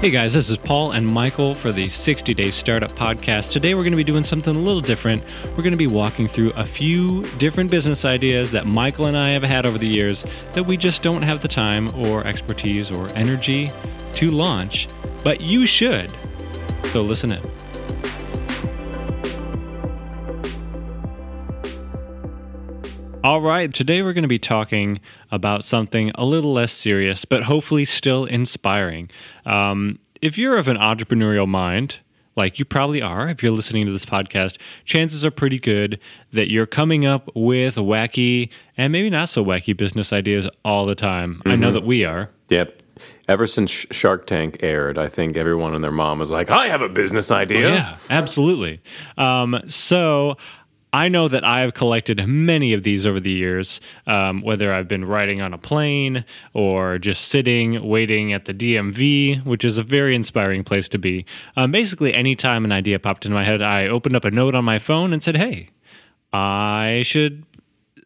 Hey guys, this is Paul and Michael for the 60 Day Startup Podcast. Today we're going to be doing something a little different. We're going to be walking through a few different business ideas that Michael and I have had over the years that we just don't have the time or expertise or energy to launch, but you should. So listen in. All right, today we're going to be talking about something a little less serious, but hopefully still inspiring. Um, if you're of an entrepreneurial mind, like you probably are, if you're listening to this podcast, chances are pretty good that you're coming up with wacky and maybe not so wacky business ideas all the time. I know that we are. Yep. Ever since Shark Tank aired, I think everyone and their mom was like, I have a business idea. Yeah, absolutely. Um, so I know that I've collected many of these over the years, um, whether I've been riding on a plane or just sitting waiting at the DMV, which is a very inspiring place to be. Um, basically, anytime an idea popped into my head, I opened up a note on my phone and said, Hey, I should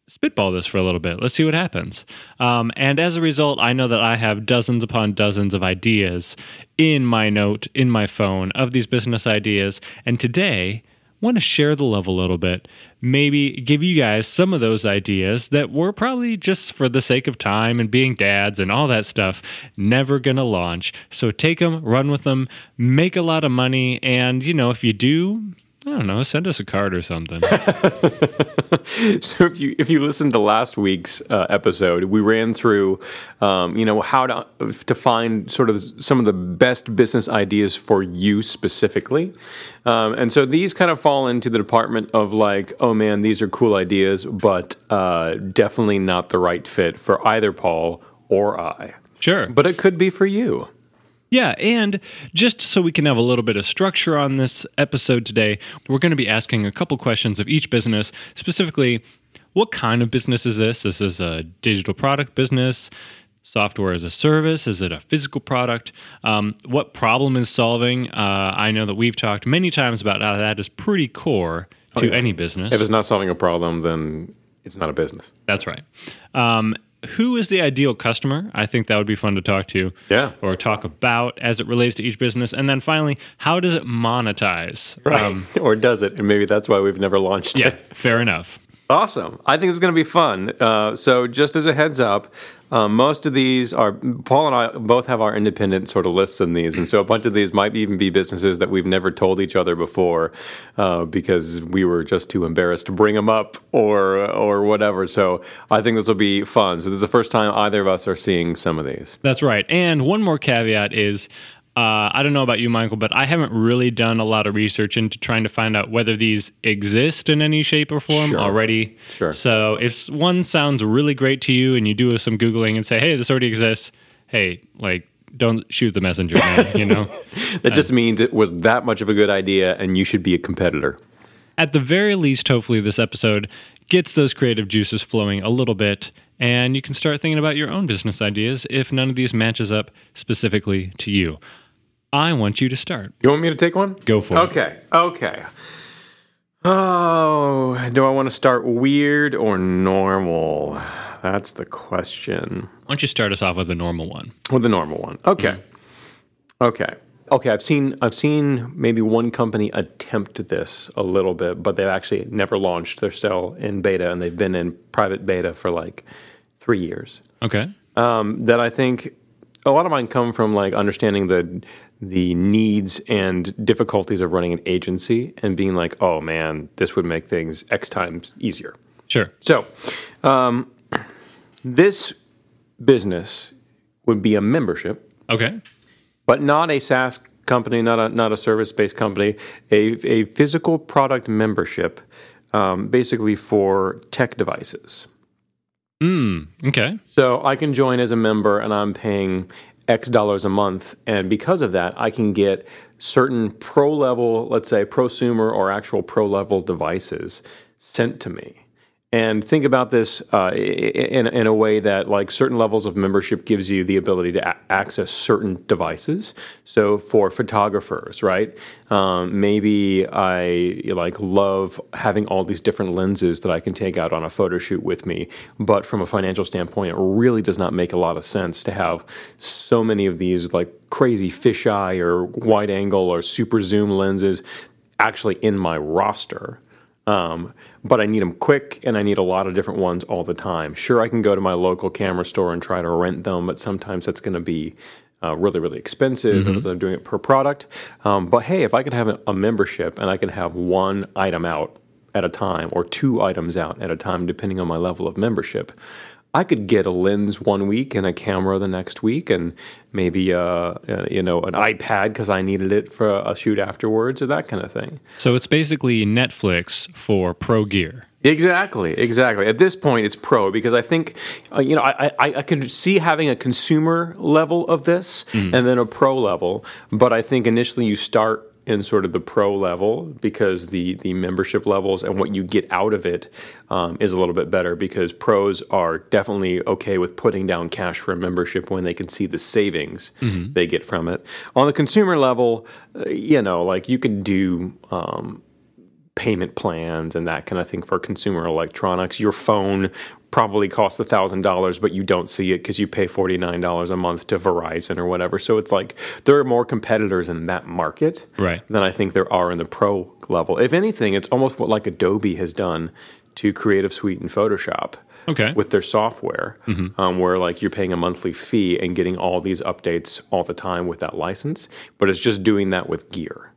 spitball this for a little bit. Let's see what happens. Um, and as a result, I know that I have dozens upon dozens of ideas in my note, in my phone, of these business ideas. And today, want to share the love a little bit. Maybe give you guys some of those ideas that were probably just for the sake of time and being dads and all that stuff, never going to launch. So take them, run with them, make a lot of money. And, you know, if you do, I don't know, send us a card or something. so if you if you listened to last week's uh, episode, we ran through, um, you know, how to to find sort of some of the best business ideas for you specifically, um, and so these kind of fall into the department of like, oh man, these are cool ideas, but uh, definitely not the right fit for either Paul or I. Sure. But it could be for you. Yeah, and just so we can have a little bit of structure on this episode today, we're going to be asking a couple questions of each business, specifically, what kind of business is this? This is a digital product business, software as a service? Is it a physical product? Um, what problem is solving? Uh, I know that we've talked many times about how that is pretty core to any business. If it's not solving a problem, then it's not a business. That's right. Um, who is the ideal customer? I think that would be fun to talk to. Yeah. Or talk about as it relates to each business. And then finally, how does it monetize? Right. Um, or does it? And maybe that's why we've never launched Yeah, it. fair enough. Awesome. I think it's going to be fun. Uh, so, just as a heads up, um, most of these are, Paul and I both have our independent sort of lists in these. And so, a bunch of these might even be businesses that we've never told each other before uh, because we were just too embarrassed to bring them up or, or whatever. So, I think this will be fun. So, this is the first time either of us are seeing some of these. That's right. And one more caveat is uh, I don't know about you, Michael, but I haven't really done a lot of research into trying to find out whether these exist in any shape or form Sure. already. Sure. So if one sounds really great to you and you do some Googling and say, hey, this already exists, hey, like, don't shoot the messenger, man, you know? That just means it was that much of a good idea and you should be a competitor. At the very least, hopefully, this episode gets those creative juices flowing a little bit, and you can start thinking about your own business ideas if none of these matches up specifically to you. I want you to start. You want me to take one? Go for it. Okay. Okay. Oh, do I want to start weird or normal? That's the question. Why don't you start us off with a normal one? With the normal one. Okay. Okay. Okay, I've seen I've seen maybe one company attempt this a little bit, but they've actually never launched. They're still in beta and they've been in private beta for like 3 years. Okay. um, that I think a lot of mine come from like understanding the the needs and difficulties of running an agency and being like, oh man, this would make things X times easier. Sure. So, um, this business would be a membership, Okay. but not a SaaS company, not a not a service based company, a a physical product membership, um, basically for tech devices. Mm, okay. So I can join as a member and I'm paying X dollars a month. And because of that, I can get certain pro level, let's say prosumer or actual pro level devices sent to me. And think about this uh, in, in a way that, like, certain levels of membership gives you the ability to a- access certain devices. So, for photographers, right? Um, maybe I like love having all these different lenses that I can take out on a photo shoot with me. But from a financial standpoint, it really does not make a lot of sense to have so many of these like crazy fisheye or wide angle or super zoom lenses actually in my roster. Um, but I need them quick and I need a lot of different ones all the time. Sure, I can go to my local camera store and try to rent them, but sometimes that's going to be uh, really, really expensive because I'm doing it per product. Um, but hey, if I could have a, a membership and I can have one item out at a time or two items out at a time, depending on my level of membership, I could get a lens one week and a camera the next week, and maybe uh, uh, you know an iPad because I needed it for a shoot afterwards, or that kind of thing. So it's basically Netflix for pro gear. Exactly, exactly. At this point, it's pro because I think, uh, you know, I, I, I could see having a consumer level of this and then a pro level, but I think initially you start in sort of the pro level because the the membership levels and what you get out of it um, is a little bit better because pros are definitely okay with putting down cash for a membership when they can see the savings they get from it. On the consumer level, uh, you know, like you can do. Um, payment plans and that kind of thing for consumer electronics. Your phone probably costs a thousand dollars, but you don't see it because you pay forty nine dollars a month to Verizon or whatever. So it's like there are more competitors in that market Right. than I think there are in the pro level. If anything, it's almost what like Adobe has done to Creative Suite and Photoshop. Okay. With their software, um, where like you're paying a monthly fee and getting all these updates all the time with that license, but it's just doing that with gear.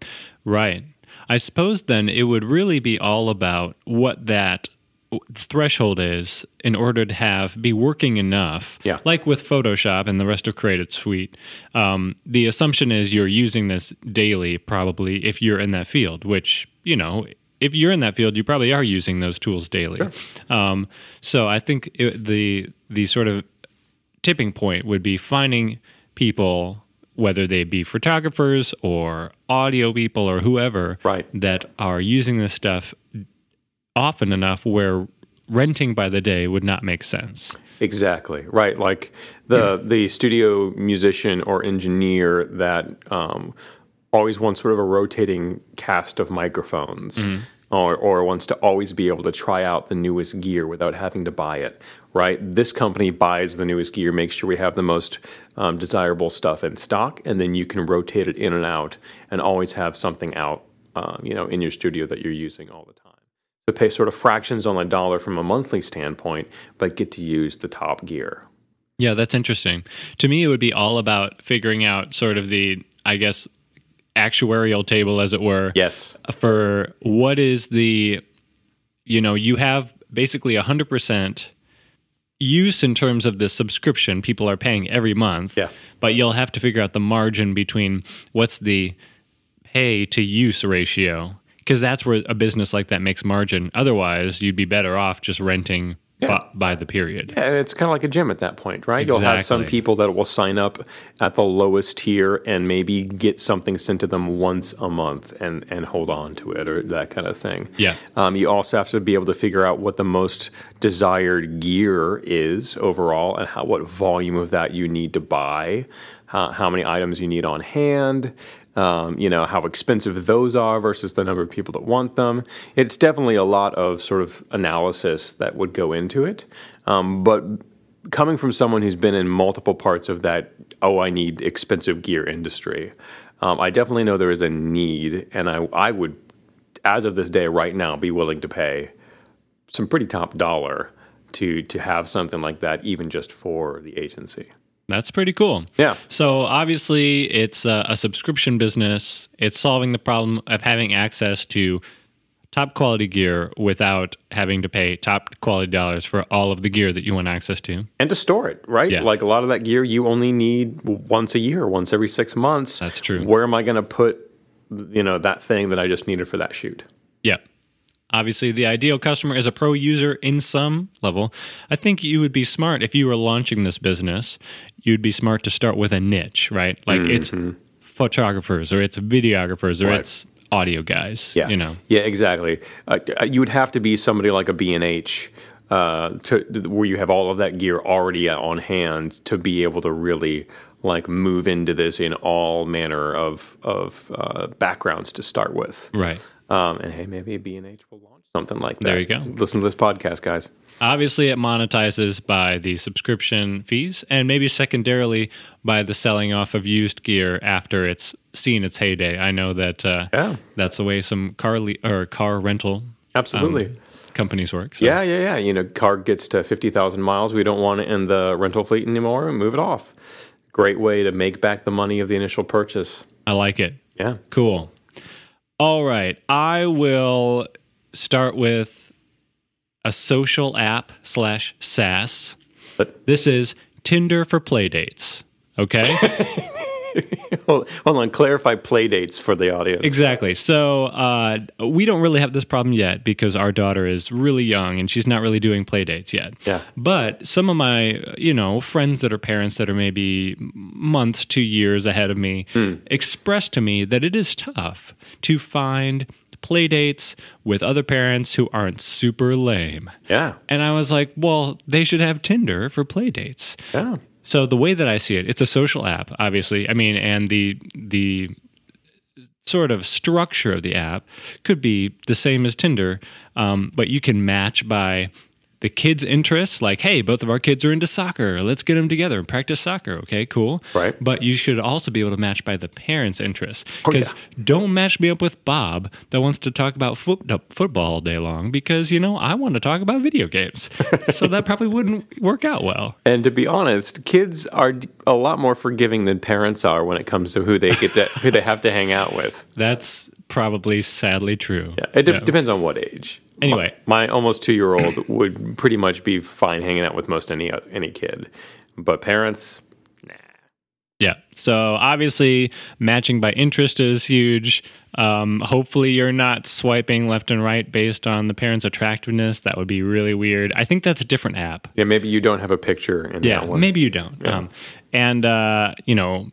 Right. I suppose then it would really be all about what that threshold is in order to have be working enough. Yeah. Like with Photoshop and the rest of Creative Suite, um, the assumption is you're using this daily, probably if you're in that field. Which you know, if you're in that field, you probably are using those tools daily. Um, so I think it, the the sort of tipping point would be finding people whether they be photographers or audio people or whoever Right. that are using this stuff often enough where renting by the day would not make sense Exactly right. Like the the studio musician or engineer that um, always wants sort of a rotating cast of microphones, or or wants to always be able to try out the newest gear without having to buy it. Right. This company buys the newest gear, makes sure we have the most um, desirable stuff in stock, and then you can rotate it in and out, and always have something out, um, you know, in your studio that you're using all the time to pay sort of fractions on a dollar from a monthly standpoint, but get to use the top gear. yeah that's interesting to me it would be all about figuring out sort of the i guess actuarial table as it were Yes. for what is the you know you have basically 100% use in terms of the subscription people are paying every month Yeah. but you'll have to figure out the margin between what's the pay to use ratio because that's where a business like that makes margin otherwise you'd be better off just renting Yeah. by the period And it's kind of like a gym at that point, right? Exactly. You'll have some people that will sign up at the lowest tier and maybe get something sent to them once a month and, and hold on to it or that kind of thing. Yeah. Um, you also have to be able to figure out what the most desired gear is overall and how what volume of that you need to buy, how, how many items you need on hand. Um, you know how expensive those are versus the number of people that want them. It's definitely a lot of sort of analysis that would go into it. Um, but coming from someone who's been in multiple parts of that, oh, I need expensive gear industry, um, I definitely know there is a need, and I, I would, as of this day, right now, be willing to pay some pretty top dollar to to have something like that, even just for the agency. That's pretty cool. Yeah. So obviously, it's a, a subscription business. It's solving the problem of having access to top quality gear without having to pay top quality dollars for all of the gear that you want access to. and to store it, right? Yeah. Like a lot of that gear you only need once a year, once every six months. That's true. Where am I going to put, you know, that thing that I just needed for that shoot? Yeah. Obviously, the ideal customer is a pro user in some level. I think you would be smart if you were launching this business. You'd be smart to start with a niche, right? Like it's photographers or it's videographers or Right. it's audio guys. Yeah, you know. Yeah, exactly. Uh, you would have to be somebody like a B and H, uh, to where you have all of that gear already on hand to be able to really like move into this in all manner of of uh, backgrounds to start with. Right. Um, and hey, maybe a B and H will launch something like that. There you go. Listen to this podcast, guys. Obviously, it monetizes by the subscription fees and maybe secondarily by the selling off of used gear after it's seen its heyday. I know that uh, Yeah. that's the way some car le- or car rental Absolutely. um, companies work. So. Yeah, yeah, yeah. You know, car gets to 50,000 miles. We don't want it in the rental fleet anymore. And move it off. Great way to make back the money of the initial purchase. I like it. Yeah. Cool. All right. I will start with a social app slash SaaS. This is Tinder for playdates. Okay. Hold, on. Clarify play dates for the audience. exactly. So uh, we don't really have this problem yet because our daughter is really young and she's not really doing play dates yet. Yeah. But some of my, you know, friends that are parents that are maybe months to years ahead of me expressed to me that it is tough to find play dates with other parents who aren't super lame. Yeah. And I was like, well, they should have Tinder for play dates. Yeah. So the way that I see it, it's a social app, obviously. I mean, and the the sort of structure of the app could be the same as Tinder, um, but you can match by the kids' interests. Like, hey, both of our kids are into soccer. Let's get them together and practice soccer. Okay, cool. Right. But you should also be able to match by the parents' interests. Oh, Because yeah. don't match me up with Bob that wants to talk about foot, uh, football all day long. Because you know I want to talk about video games. so that probably wouldn't work out well. And to be honest, kids are a lot more forgiving than parents are when it comes to who they get to who they have to hang out with. That's probably sadly true. Yeah. It de- depends on what age. Anyway. my, my almost two year old would pretty much be fine hanging out with most any any kid, but parents, nah. Yeah. So obviously, matching by interest is huge. Um, hopefully, you're not swiping left and right based on the parent's attractiveness. That would be really weird. I think that's a different app. yeah, maybe you don't have a picture in Yeah, that one. maybe you don't. Um, and uh, you know,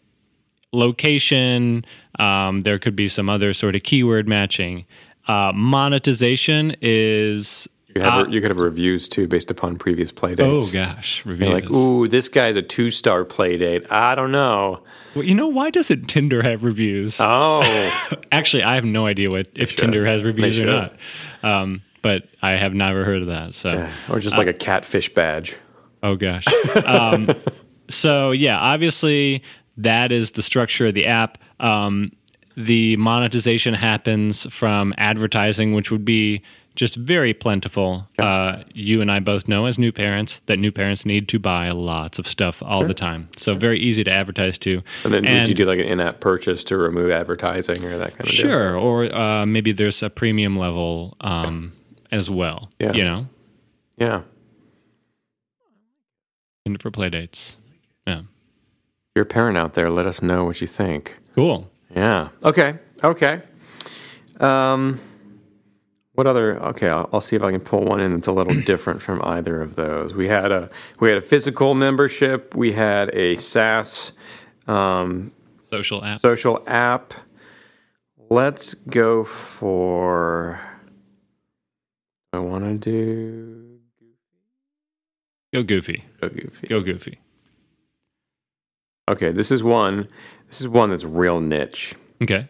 location. Um, there could be some other sort of keyword matching. Uh, monetization is. You could, have, you could have reviews too based upon previous play Uh, Oh gosh, You're reviews. like, ooh, this guy's a two star play date. I don't know. Well, you know, why doesn't Tinder have reviews? Oh, Actually, I have no idea what if. Tinder has reviews or not. Um, but I have never heard of that. So, or just like a catfish badge. oh gosh. Um, so yeah, obviously that is the structure of the app. Um, the monetization happens from advertising, which would be just very plentiful. Uh, you and I both know as new parents that new parents need to buy lots of stuff all the time. So very easy to advertise to. And then would you do like an in app purchase to remove advertising or that kind of deal? Sure, or uh, maybe there's a premium level um, as well. Yeah. You know, Yeah. and for play dates. You're a parent out there. Let us know what you think. cool. Yeah. Okay. Okay. Um, what other? Okay, I'll, I'll see if I can pull one in that's a little different from either of those. We had a we had a physical membership. We had a SaaS um, Social app. social app. Let's go for. I want to do Go goofy. go goofy. Go goofy. Okay, this is one. This is one that's real niche. Okay.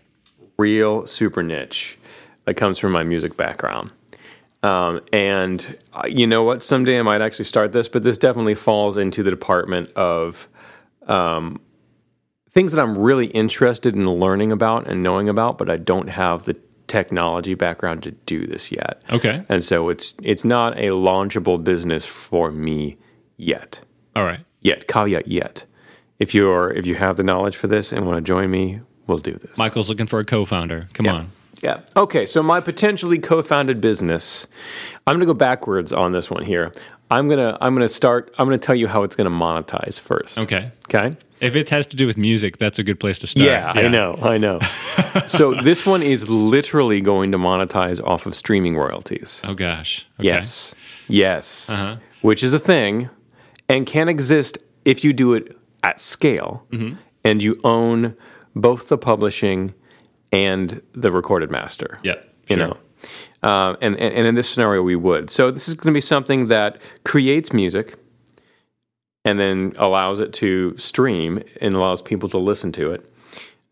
real super niche that comes from my music background. Um, and uh, you know what? Someday I might actually start this, but this definitely falls into the department of um, things that I'm really interested in learning about and knowing about, but I don't have the technology background to do this yet. Okay. And so it's it's not a launchable business for me yet. All right. Yet, caveat yet. If you're if you have the knowledge for this and want to join me, we'll do this. Michael's looking for a co-founder. Come on. Yeah. Okay. So my potentially co-founded business. I'm going to go backwards on this one here. I'm gonna I'm gonna start. I'm gonna tell you how it's going to monetize first. Okay. Okay. If it has to do with music, that's a good place to start. Yeah, I know. I know. so this one is literally going to monetize off of streaming royalties. Oh gosh. Okay. Yes. Yes. Uh-huh. Which is a thing and can exist if you do it at scale Mm-hmm. and you own both the publishing and the recorded master. Yeah, you sure. know. Uh, and, and and in this scenario, we would. So this is going to be something that creates music, and then allows it to stream and allows people to listen to it.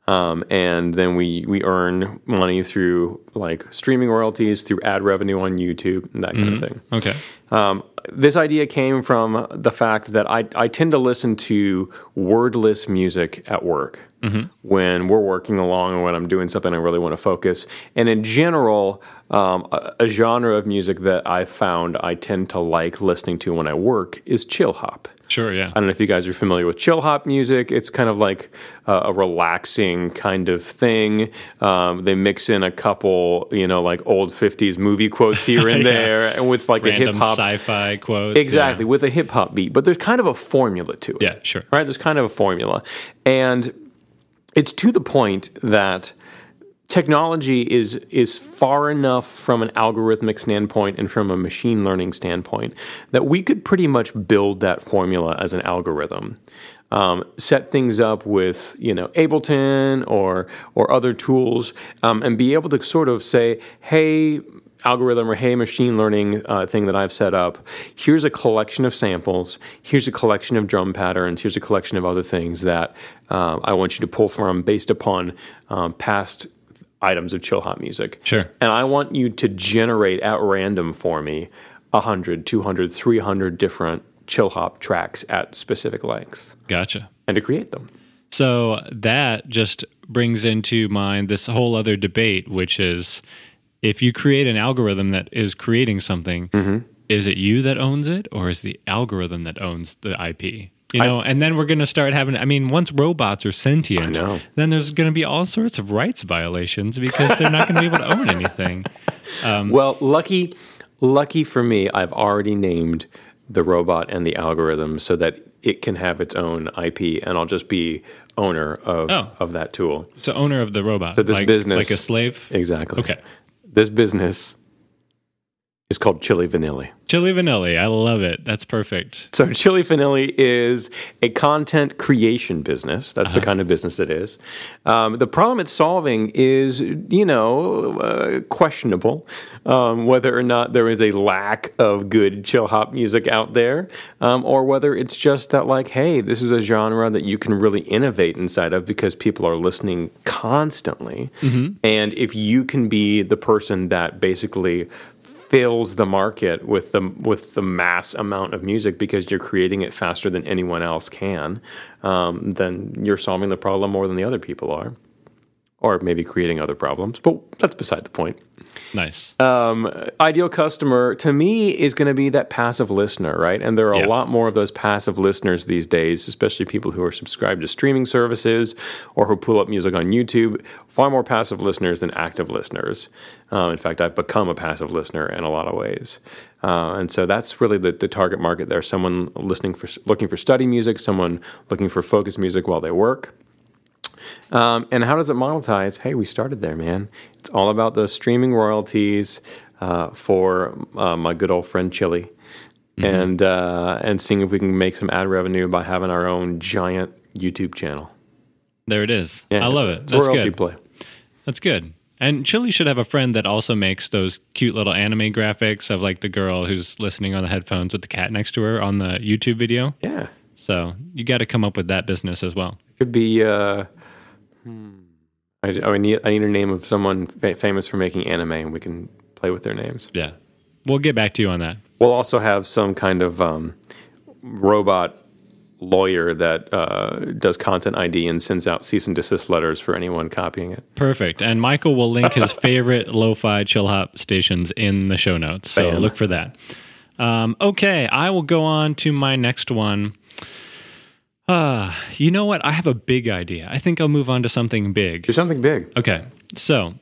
Um, and then we we earn money through like streaming royalties, through ad revenue on YouTube, and that kind of thing. Okay. Um, this idea came from the fact that I, I tend to listen to wordless music at work when we're working along and when I'm doing something I really want to focus. And in general, um, a, a genre of music that I found I tend to like listening to when I work is chill hop. Sure. Yeah. I don't know if you guys are familiar with chill hop music. It's kind of like uh, a relaxing kind of thing. Um, they mix in a couple, you know, like old '50s movie quotes here and Yeah. there, and with like a hip hop, sci-fi quotes. exactly, with a hip hop beat. But there's kind of a formula to it, Yeah. yeah. Sure. right? There's kind of a formula, and it's to the point that technology is is far enough from an algorithmic standpoint and from a machine learning standpoint that we could pretty much build that formula as an algorithm. Um, set things up with you know Ableton or or other tools, um, and be able to sort of say, "Hey, algorithm or hey machine learning uh, thing that I've set up. Here's a collection of samples. Here's a collection of drum patterns. Here's a collection of other things that uh, I want you to pull from based upon um, past items of chill hop music. Sure. And I want you to generate at random for me 100, 200, 300 different chill hop tracks at specific lengths Gotcha. and to create them. So that just brings into mind this whole other debate, which is if you create an algorithm that is creating something, Mm-hmm. is it you that owns it or is the algorithm that owns the IP? You know, and then we're going to start having. I mean, once robots are sentient, then there's going to be all sorts of rights violations because they're not going to be able to own anything. Um, well, lucky, lucky for me, I've already named the robot and the algorithm so that it can have its own IP, and I'll just be owner of Oh. of that tool. So, owner of the robot, So this like, business- like a slave. Exactly. Okay, This business is called Chili Vanilli. Chili Vanilli. I love it. That's perfect. So Chili Vanilli is a content creation business. That's the Uh-huh. kind of business it is. Um, the problem it's solving is, you know, uh, questionable um, whether or not there is a lack of good chill hop music out there, um, or whether it's just that, like, hey, this is a genre that you can really innovate inside of because people are listening constantly. Mm-hmm. And if you can be the person that basically fills the market with the with the mass amount of music because you're creating it faster than anyone else can, um, then you're solving the problem more than the other people are, or maybe creating other problems. But that's beside the point. Nice. Um, ideal customer to me is going to be that passive listener, right? And there are Yeah. a lot more of those passive listeners these days, especially people who are subscribed to streaming services or who pull up music on YouTube. Far more passive listeners than active listeners. Uh, in fact, I've become a passive listener in a lot of ways. Uh, and so that's really the, the target market there. Someone listening for looking for study music, someone looking for focus music while they work. Um, and how does it monetize? Hey, we started there, man. It's all about those streaming royalties uh, for uh, my good old friend Chili, and uh, and seeing if we can make some ad revenue by having our own giant YouTube channel. there it is. Yeah, I love it. That's royalty good. play. That's good. And Chili should have a friend that also makes those cute little anime graphics of like the girl who's listening on the headphones with the cat next to her on the YouTube video. Yeah, So you got to come up with that business as well. could be. Uh, hmm. I, I need I need a name of someone fa- famous for making anime, and we can play with their names. Yeah. We'll get back to you on that. We'll also have some kind of um, robot lawyer that uh, does content ID and sends out cease and desist letters for anyone copying it. Perfect. And Michael will link his favorite lo-fi chill hop stations in the show notes. So Bam. look for that. Um, okay, I will go on to my next one. Uh, you know what? I have a big idea. I think I'll move on to something big. Do something big. Okay. So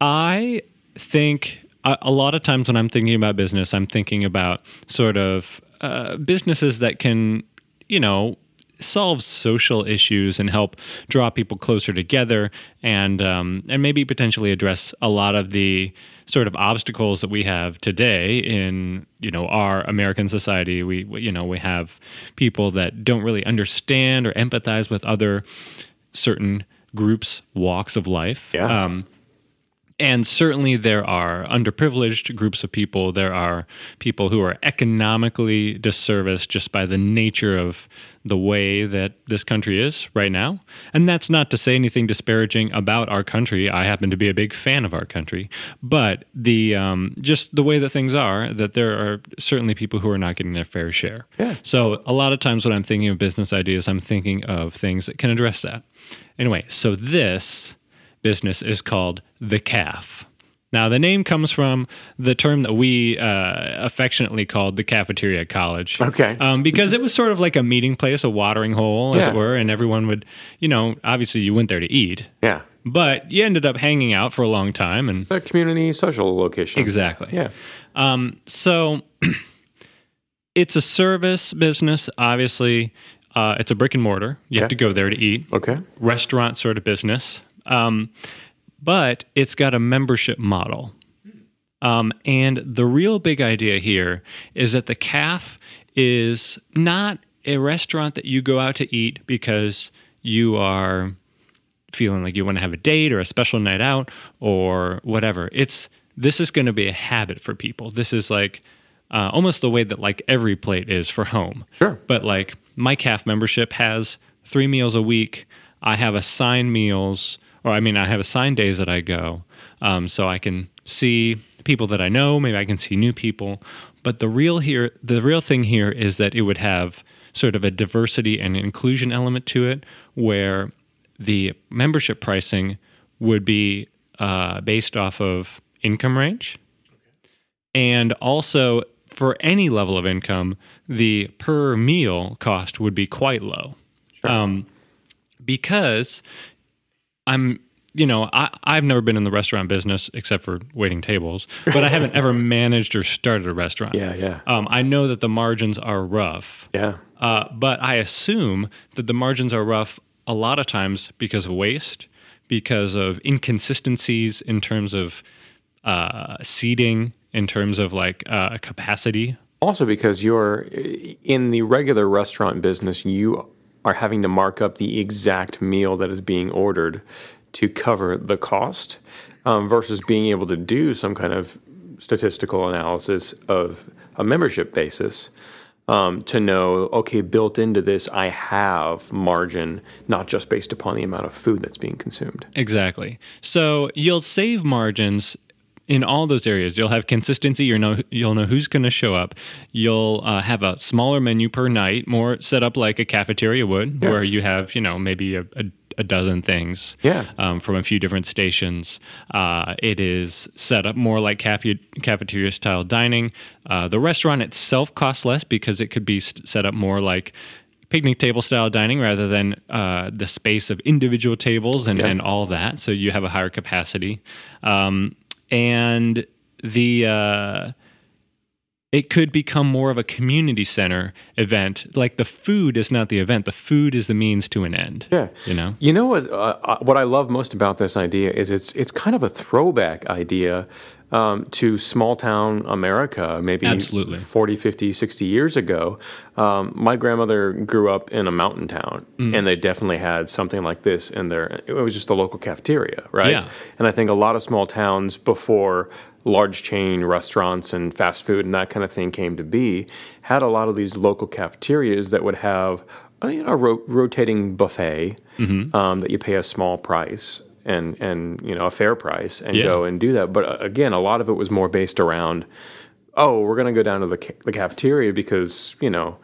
I think a, a lot of times when I'm thinking about business, I'm thinking about sort of uh, businesses that can, you know, solve social issues and help draw people closer together and um, and maybe potentially address a lot of the sort of obstacles that we have today in you know our American society we you know we have people that don't really understand or empathize with other certain groups, walks of life. Yeah. Um, and certainly there are underprivileged groups of people. There are people who are economically disserviced just by the nature of the way that this country is right now. And that's not to say anything disparaging about our country. I happen to be a big fan of our country, but the um, just the way that things are, that there are certainly people who are not getting their fair share. Yeah. So a lot of times when I'm thinking of business ideas, I'm thinking of things that can address that. Anyway, so this business is called the Caf. Now, the name comes from the term that we uh, affectionately called the cafeteria at college. Okay. Um, because it was sort of like a meeting place, a watering hole, as Yeah. it were, and everyone would, you know, obviously you went there to eat, Yeah. but you ended up hanging out for a long time. And It's a community social location. exactly. Yeah. So it's a service business, obviously. Uh, it's a brick and mortar. You Yeah. have to go there to eat. Okay. restaurant sort of business. Um, but it's got a membership model. Um, and the real big idea here is that the Caf is not a restaurant that you go out to eat because you are feeling like you want to have a date or a special night out or whatever. It's this is going to be a habit for people. This is like uh, almost the way that like EveryPlate is for home. Sure. But like my Caf membership has three meals a week. I have assigned meals, or I mean, I have assigned days that I go, um, so I can see people that I know. Maybe I can see new people. But the real here, the real thing here is that it would have sort of a diversity and inclusion element to it, where the membership pricing would be uh, based off of income range. And also, for any level of income, the per meal cost would be quite low. Um, because I'm, you know, I, I've never been in the restaurant business except for waiting tables, but I haven't ever managed or started a restaurant. Yeah, yeah. Um, I know that the margins are rough. Yeah. Uh, but I assume that the margins are rough a lot of times because of waste, because of inconsistencies in terms of uh, seating, in terms of like uh, capacity. Also, because you're in the regular restaurant business, you are having to mark up the exact meal that is being ordered to cover the cost um, versus being able to do some kind of statistical analysis of a membership basis um, to know, okay, built into this, I have margin, not just based upon the amount of food that's being consumed. Exactly. So you'll save margins in all those areas. You'll have consistency. You know, you'll know who's going to show up. You'll uh, have a smaller menu per night, more set up like a cafeteria would, where you have you know maybe a, a, a dozen things Yeah. um, from a few different stations. Uh, it is set up more like cafe- cafeteria style dining. Uh, the restaurant itself costs less because it could be set up more like picnic table style dining rather than uh, the space of individual tables and, Yeah. and all that. So you have a higher capacity. Um, and the. Uh, it could become more of a community center event. Like the food is not the event; the food is the means to an end. Yeah, you know. You know what? Uh, uh, what I love most about this idea is it's it's kind of a throwback idea um, to small town America, maybe Absolutely. 40, 50, 60 years ago. Um, my grandmother grew up in a mountain town, Mm. and they definitely had something like this in their. It was just the local cafeteria, right? Yeah. And I think a lot of small towns before large chain restaurants and fast food and that kind of thing came to be had a lot of these local cafeterias that would have uh, you know, a ro- rotating buffet um, that you pay a small price and and you know a fair price and Yeah. go and do that. But uh, again, a lot of it was more based around, oh, we're going to go down to the ca- the cafeteria because you know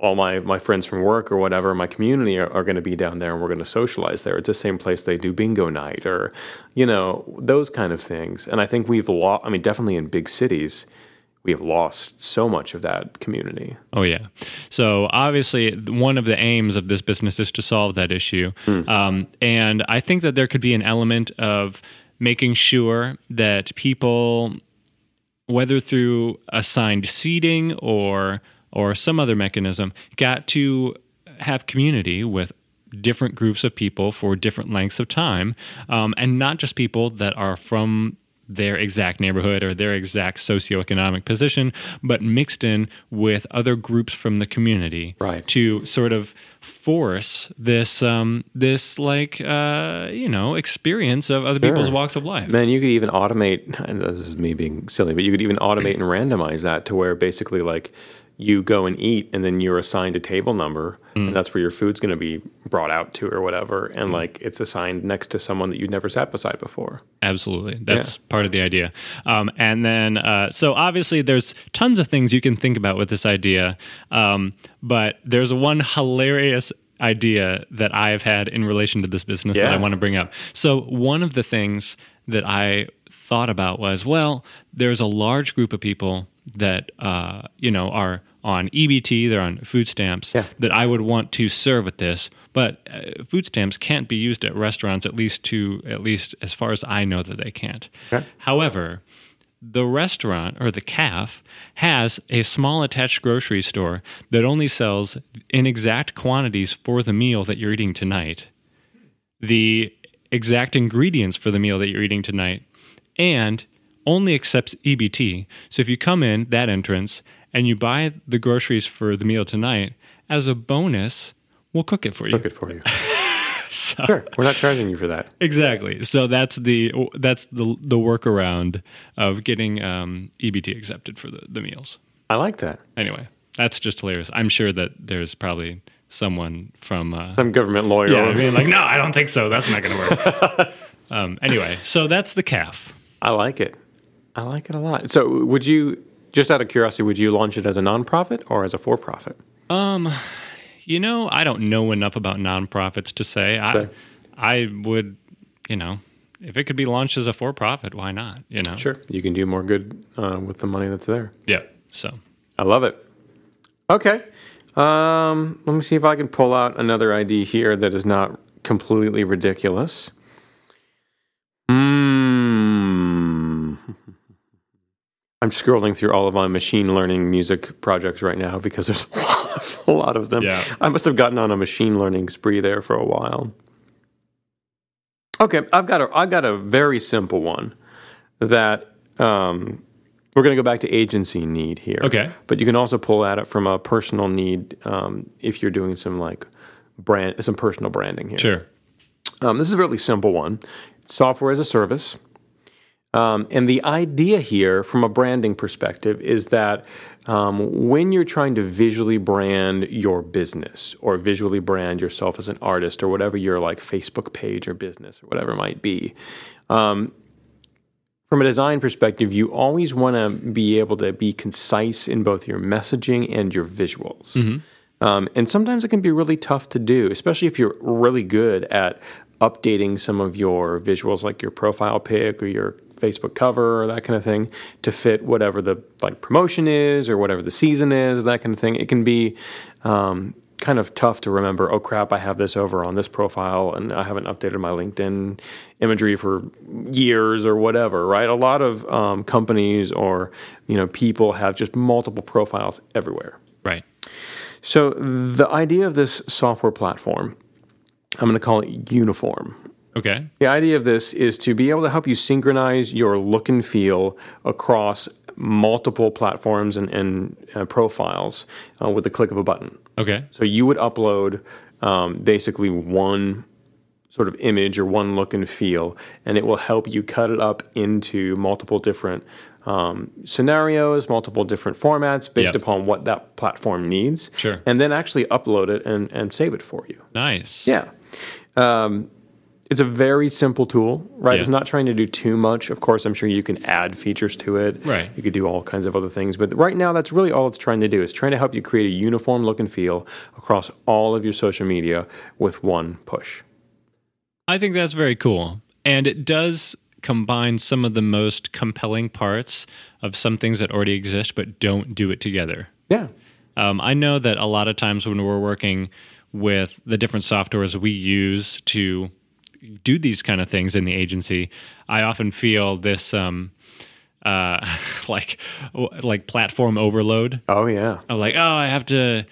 all my, my friends from work or whatever, my community are, are going to be down there and we're going to socialize there. It's the same place they do bingo night or, you know, those kind of things. And I think we've lost, I mean, definitely in big cities, we have lost so much of that community. Oh yeah. So obviously, one of the aims of this business is to solve that issue, um, and I think that there could be an element of making sure that people, whether through assigned seating or or some other mechanism, got to have community with different groups of people for different lengths of time, um, and not just people that are from their exact neighborhood or their exact socioeconomic position, but mixed in with other groups from the community Right. to sort of force this um, this like uh, you know experience of other people's walks of life. Man, you could even automate, and this is me being silly, but you could even automate and randomize that to where basically like you go and eat and then you're assigned a table number Mm. and that's where your food's going to be brought out to or whatever. And like it's assigned next to someone that you'd never sat beside before. Absolutely. That's part of the idea. Um, and then, uh, so obviously, there's tons of things you can think about with this idea. Um, but there's one hilarious idea that I've had in relation to this business that I want to bring up. So, one of the things that I thought about was well, there's a large group of people that, uh, you know, are on EBT, they're on food stamps, Yeah. that I would want to serve at this. But uh, food stamps can't be used at restaurants, at least to at least as far as I know that they can't. Okay. However, the restaurant or the Caf has a small attached grocery store that only sells in exact quantities for the meal that you're eating tonight, the exact ingredients for the meal that you're eating tonight, and only accepts EBT. So if you come in that entrance and you buy the groceries for the meal tonight, as a bonus, we'll cook it for you. Cook it for you. So- sure. We're not charging you for that. Exactly. So that's the that's the the workaround of getting um, EBT accepted for the, the meals. I like that. Anyway, that's just hilarious. I'm sure that there's probably someone from uh, Some government lawyer. yeah being like, no, I don't think so. That's not going to work. um, anyway, so that's the Caf. I like it. I like it a lot. So would you, just out of curiosity, would you launch it as a nonprofit or as a for profit? You know, I don't know enough about nonprofits to say. I I would, you know, if it could be launched as a for profit, why not? You know. Sure. You can do more good uh, with the money that's there. Yeah. So I love it. Okay. Um, let me see if I can pull out another ID here that is not completely ridiculous. Hmm. I'm scrolling through all of my machine learning music projects right now because there's a lot of, a lot of them. Yeah. I must have gotten on a machine learning spree there for a while. Okay, I've got a I've got a very simple one that um, we're going to go back to agency need here. Okay. but you can also pull at it from a personal need um, if you're doing some like brand some personal branding here. sure. Um, this is a really simple one. Software as a service. Um, and the idea here, from a branding perspective, is that um, when you're trying to visually brand your business or visually brand yourself as an artist or whatever your like Facebook page or business or whatever it might be, um, from a design perspective, you always want to be able to be concise in both your messaging and your visuals. Um, and sometimes it can be really tough to do, especially if you're really good at updating some of your visuals, like your profile pic or your Facebook cover or that kind of thing, to fit whatever the like promotion is or whatever the season is, or that kind of thing. It can be um, kind of tough to remember. Oh crap! I have this over on this profile, and I haven't updated my LinkedIn imagery for years or whatever. Right? A lot of um, companies or you know people have just multiple profiles everywhere. Right. So the idea of this software platform, I'm going to call it Uniform. Okay. The idea of this is to be able to help you synchronize your look and feel across multiple platforms and, and uh, profiles uh, with the click of a button. Okay. So you would upload um, basically one sort of image or one look and feel, and it will help you cut it up into multiple different um, scenarios, multiple different formats based Yep. upon what that platform needs. Sure. And then actually upload it and, and save it for you. Nice. Yeah. Um, it's a very simple tool, right? Yeah. It's not trying to do too much. Of course, I'm sure you can add features to it. Right. You could do all kinds of other things. But right now, that's really all it's trying to do. It's trying to help you create a uniform look and feel across all of your social media with one push. I think that's very cool. And it does combine some of the most compelling parts of some things that already exist but don't do it together. Yeah. Um, I know that a lot of times when we're working with the different softwares we use to do these kind of things in the agency, I often feel this um, uh, like like platform overload. Oh, yeah. I'm like, oh, I have to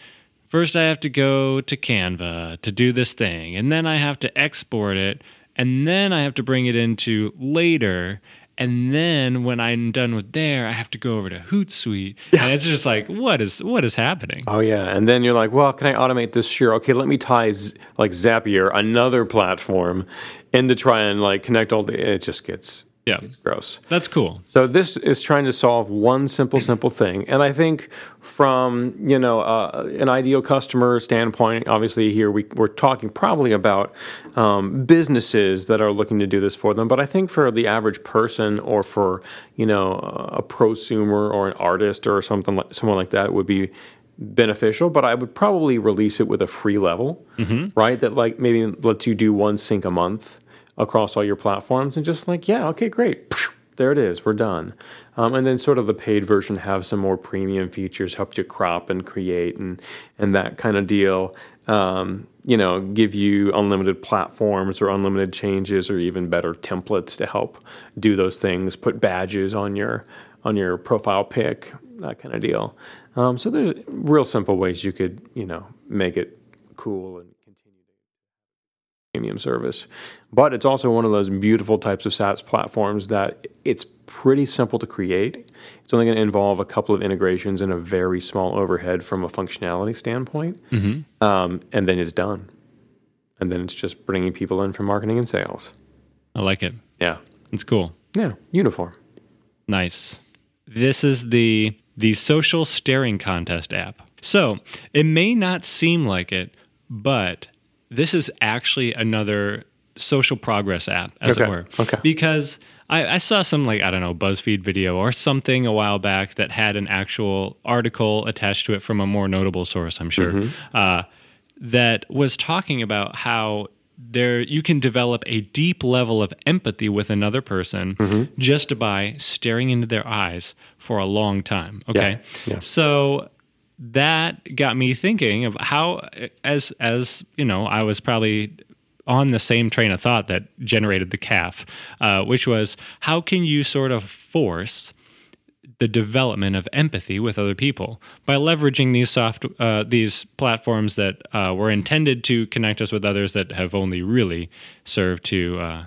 first I have to go to Canva to do this thing, and then I have to export it, and then I have to bring it into Later, and then when I'm done with there, I have to go over to Hootsuite, and it's just like, what is what is happening? Oh yeah, and then you're like, well, can I automate this? Sure. Okay, let me tie Z- like Zapier, another platform, in to try and like connect all the. It just gets Yeah, it's gross. that's cool. So this is trying to solve one simple, simple thing, and I think from you know uh, an ideal customer standpoint, obviously here we, we're talking probably about um, businesses that are looking to do this for them. But I think for the average person, or for you know a prosumer or an artist or something like someone like that, it would be beneficial. But I would probably release it with a free level, right? That like maybe lets you do one sync a month across all your platforms, and just like yeah, okay, great. There it is we're done. Um, and then sort of the paid version have some more premium features help you crop and create and and that kind of deal. Um, you know give you unlimited platforms or unlimited changes or even better templates to help do those things put badges on your on your profile pic that kind of deal. Um, so there's real simple ways you could you know make it cool and premium service. But it's also one of those beautiful types of SaaS platforms that it's pretty simple to create. It's only going to involve a couple of integrations and a very small overhead from a functionality standpoint. Um, and then it's done. And then it's just bringing people in for marketing and sales. I like it. Yeah. It's cool. Yeah. Uniform. Nice. This is the the social staring contest app. So it may not seem like it, but this is actually another social progress app, as Okay, it were. okay. Because I, I saw some like I don't know BuzzFeed video or something a while back that had an actual article attached to it from a more notable source, I'm sure, Mm-hmm. uh, that was talking about how there you can develop a deep level of empathy with another person Mm-hmm. just by staring into their eyes for a long time. Okay, yeah. so that got me thinking of how as as you know i was probably on the same train of thought that generated the Caf uh, which was how can you sort of force the development of empathy with other people by leveraging these soft uh, these platforms that uh, were intended to connect us with others that have only really served to uh,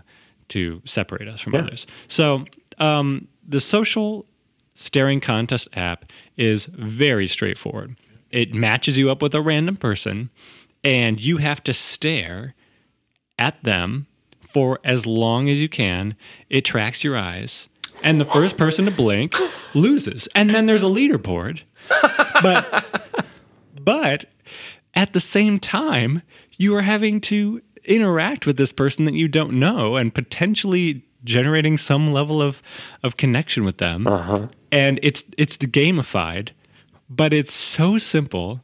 to separate us from others. So um, the social staring contest app is very straightforward. It matches you up with a random person, and you have to stare at them for as long as you can. It tracks your eyes, and the first person to blink loses. And then there's a leaderboard. But but at the same time, you are having to interact with this person that you don't know and potentially generating some level of of connection with them. And it's it's gamified, but it's so simple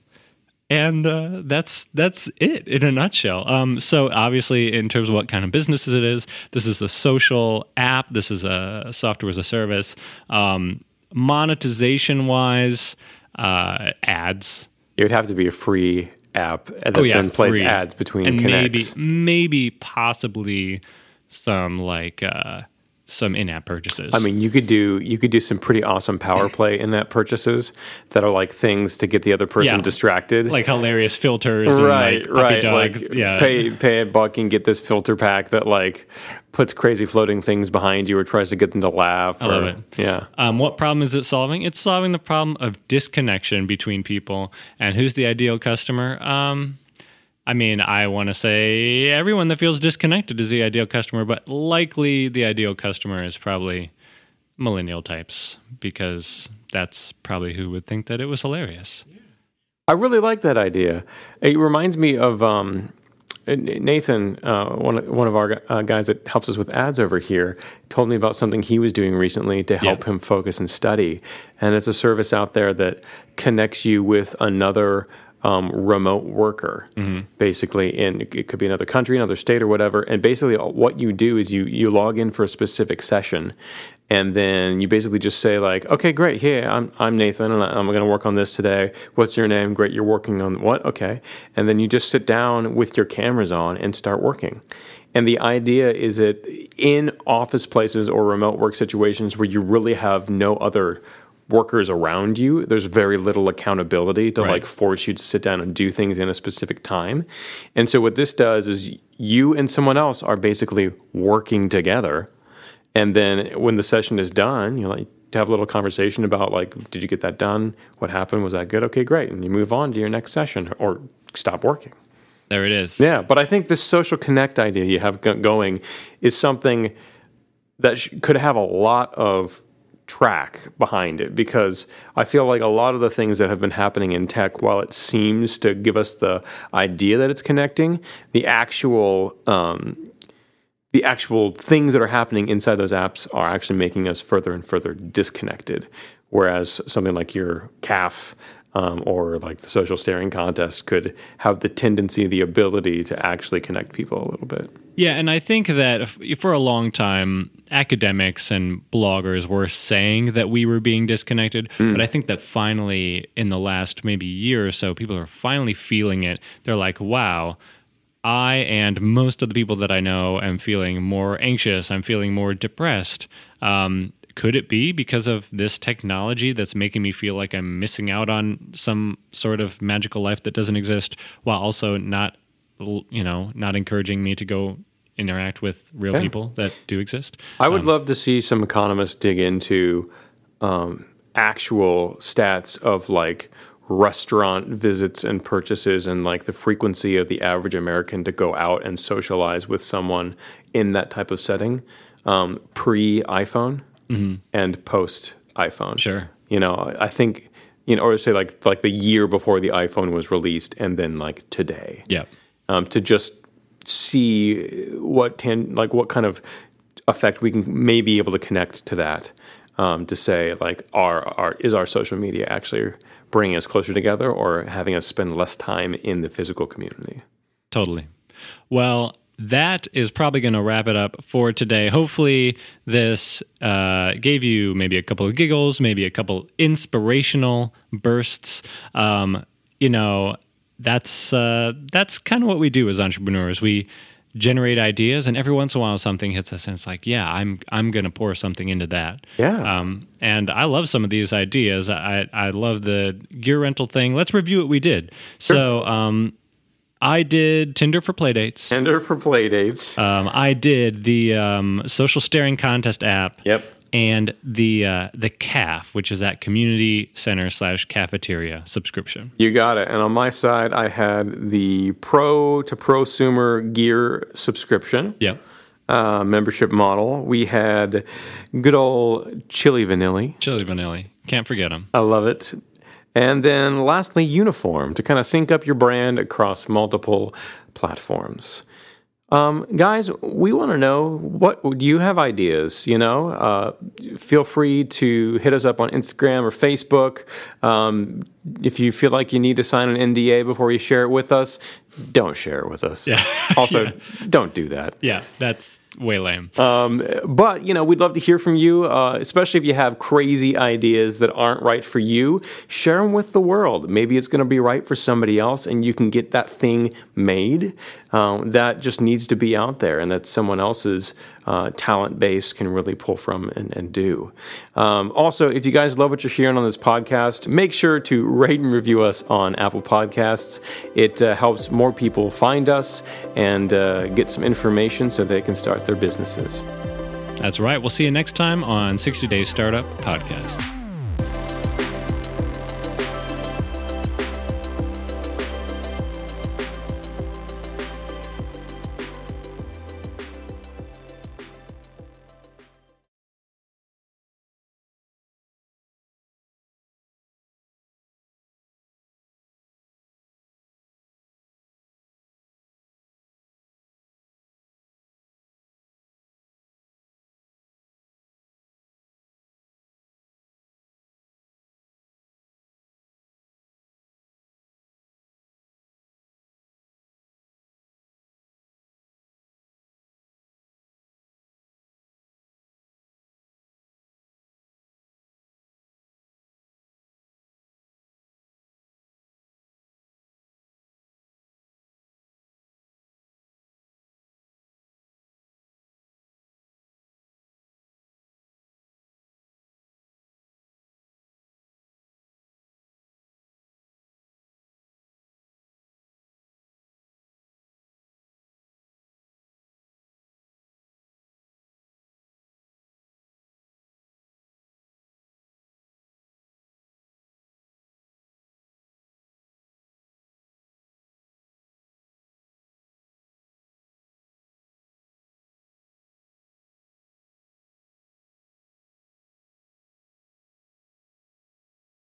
and uh, that's that's it in a nutshell. Um, so obviously, in terms of what kind of businesses it is, this is a social app. This is a software as a service. Um, monetization wise, uh, ads. It would have to be a free app that Oh yeah, then plays free. ads between and maybe maybe possibly some like uh, some in-app purchases. I mean, you could do you could do some pretty awesome power play in that purchases that are like things to get the other person Yeah. distracted. like hilarious filters, right, and like right. dog, like yeah, pay pay a buck and get this filter pack that like puts crazy floating things behind you or tries to get them to laugh. I love it. Yeah. Um, what problem is it solving? It's solving the problem of disconnection between people. And who's the ideal customer? Um, I mean, I want to say everyone that feels disconnected is the ideal customer, but likely the ideal customer is probably millennial types because that's probably who would think that it was hilarious. I really like that idea. It reminds me of um, Nathan, uh, one of, one of our uh, guys that helps us with ads over here, told me about something he was doing recently to help him focus and study. And it's a service out there that connects you with another um, remote worker, basically. In it could be another country, another state, or whatever. And basically, what you do is you you log in for a specific session. And then you basically just say like, okay, great. Hey, I'm I'm Nathan, and I'm going to work on this today. What's your name? Great, you're working on what? Okay. And then you just sit down with your cameras on and start working. And the idea is that in office places or remote work situations where you really have no other workers around you, there's very little accountability to Right. like force you to sit down and do things in a specific time. And so what this does is you and someone else are basically working together and then when the session is done, you like to have a little conversation about like, did you get that done? What happened? Was that good? Okay, great, and you move on to your next session or stop working. There it is. Yeah, but I think this social connect idea you have going is something that sh- could have a lot of track behind it because I feel like a lot of the things that have been happening in tech, while it seems to give us the idea that it's connecting, the actual um, the actual things that are happening inside those apps are actually making us further and further disconnected. Whereas something like your Caf um, or like the social staring contest could have the tendency, the ability to actually connect people a little bit. Yeah, and I think that for a long time, academics and bloggers were saying that we were being disconnected. Mm. But I think that finally, in the last maybe year or so, people are finally feeling it. They're like, wow, I and most of the people that I know am feeling more anxious. I'm feeling more depressed. Um, could it be because of this technology that's making me feel like I'm missing out on some sort of magical life that doesn't exist, while also not, you know, not encouraging me to go interact with real yeah. people that do exist? I would um, love to see some economists dig into um, actual stats of like restaurant visits and purchases and like the frequency of the average American to go out and socialize with someone in that type of setting um, pre iPhone mm-hmm. and post iPhone. Sure. You know, I think, you know, or say like like the year before the iPhone was released and then like today. Yeah. Um, to just see what tan- like what kind of effect we can may be able to connect to that um, to say like are, our is our social media actually bringing us closer together or having us spend less time in the physical community. Totally. Well, that is probably going to wrap it up for today. Hopefully, this uh, gave you maybe a couple of giggles, maybe a couple inspirational bursts. Um, you know, that's uh, that's kind of what we do as entrepreneurs. We generate ideas, and every once in a while something hits us, and it's like, yeah, I'm I'm gonna pour something into that. Yeah. Um, and I love some of these ideas. I I love the gear rental thing. Let's review what we did. Sure. So, um, I did Tinder for playdates. Tinder for playdates. Um, I did the um, social staring contest app. Yep and the uh, the Caf, which is that community center slash cafeteria subscription. You got it. And on my side, I had the pro to prosumer gear subscription. Yep. Uh, membership model. We had good old Chili Vanilli. Chili Vanilli. Can't forget them. I love it. And then lastly, uniform to kind of sync up your brand across multiple platforms. Um, guys, we want to know what do you have ideas? You know, uh, feel free to hit us up on Instagram or Facebook. Um, if you feel like you need to sign an NDA before you share it with us, don't share it with us. Yeah. also, yeah. don't do that. Yeah, that's way lame. Um, but you know, we'd love to hear from you, uh, especially if you have crazy ideas that aren't right for you. Share them with the world. Maybe it's going to be right for somebody else, and you can get that thing made. Um, that just needs to be out there, and that someone else's uh, talent base can really pull from and, and do. Um, also, if you guys love what you're hearing on this podcast, make sure to rate and review us on Apple Podcasts. It uh, helps more people find us and uh, get some information so they can start their businesses. That's right. We'll see you next time on 60 Days Startup Podcast.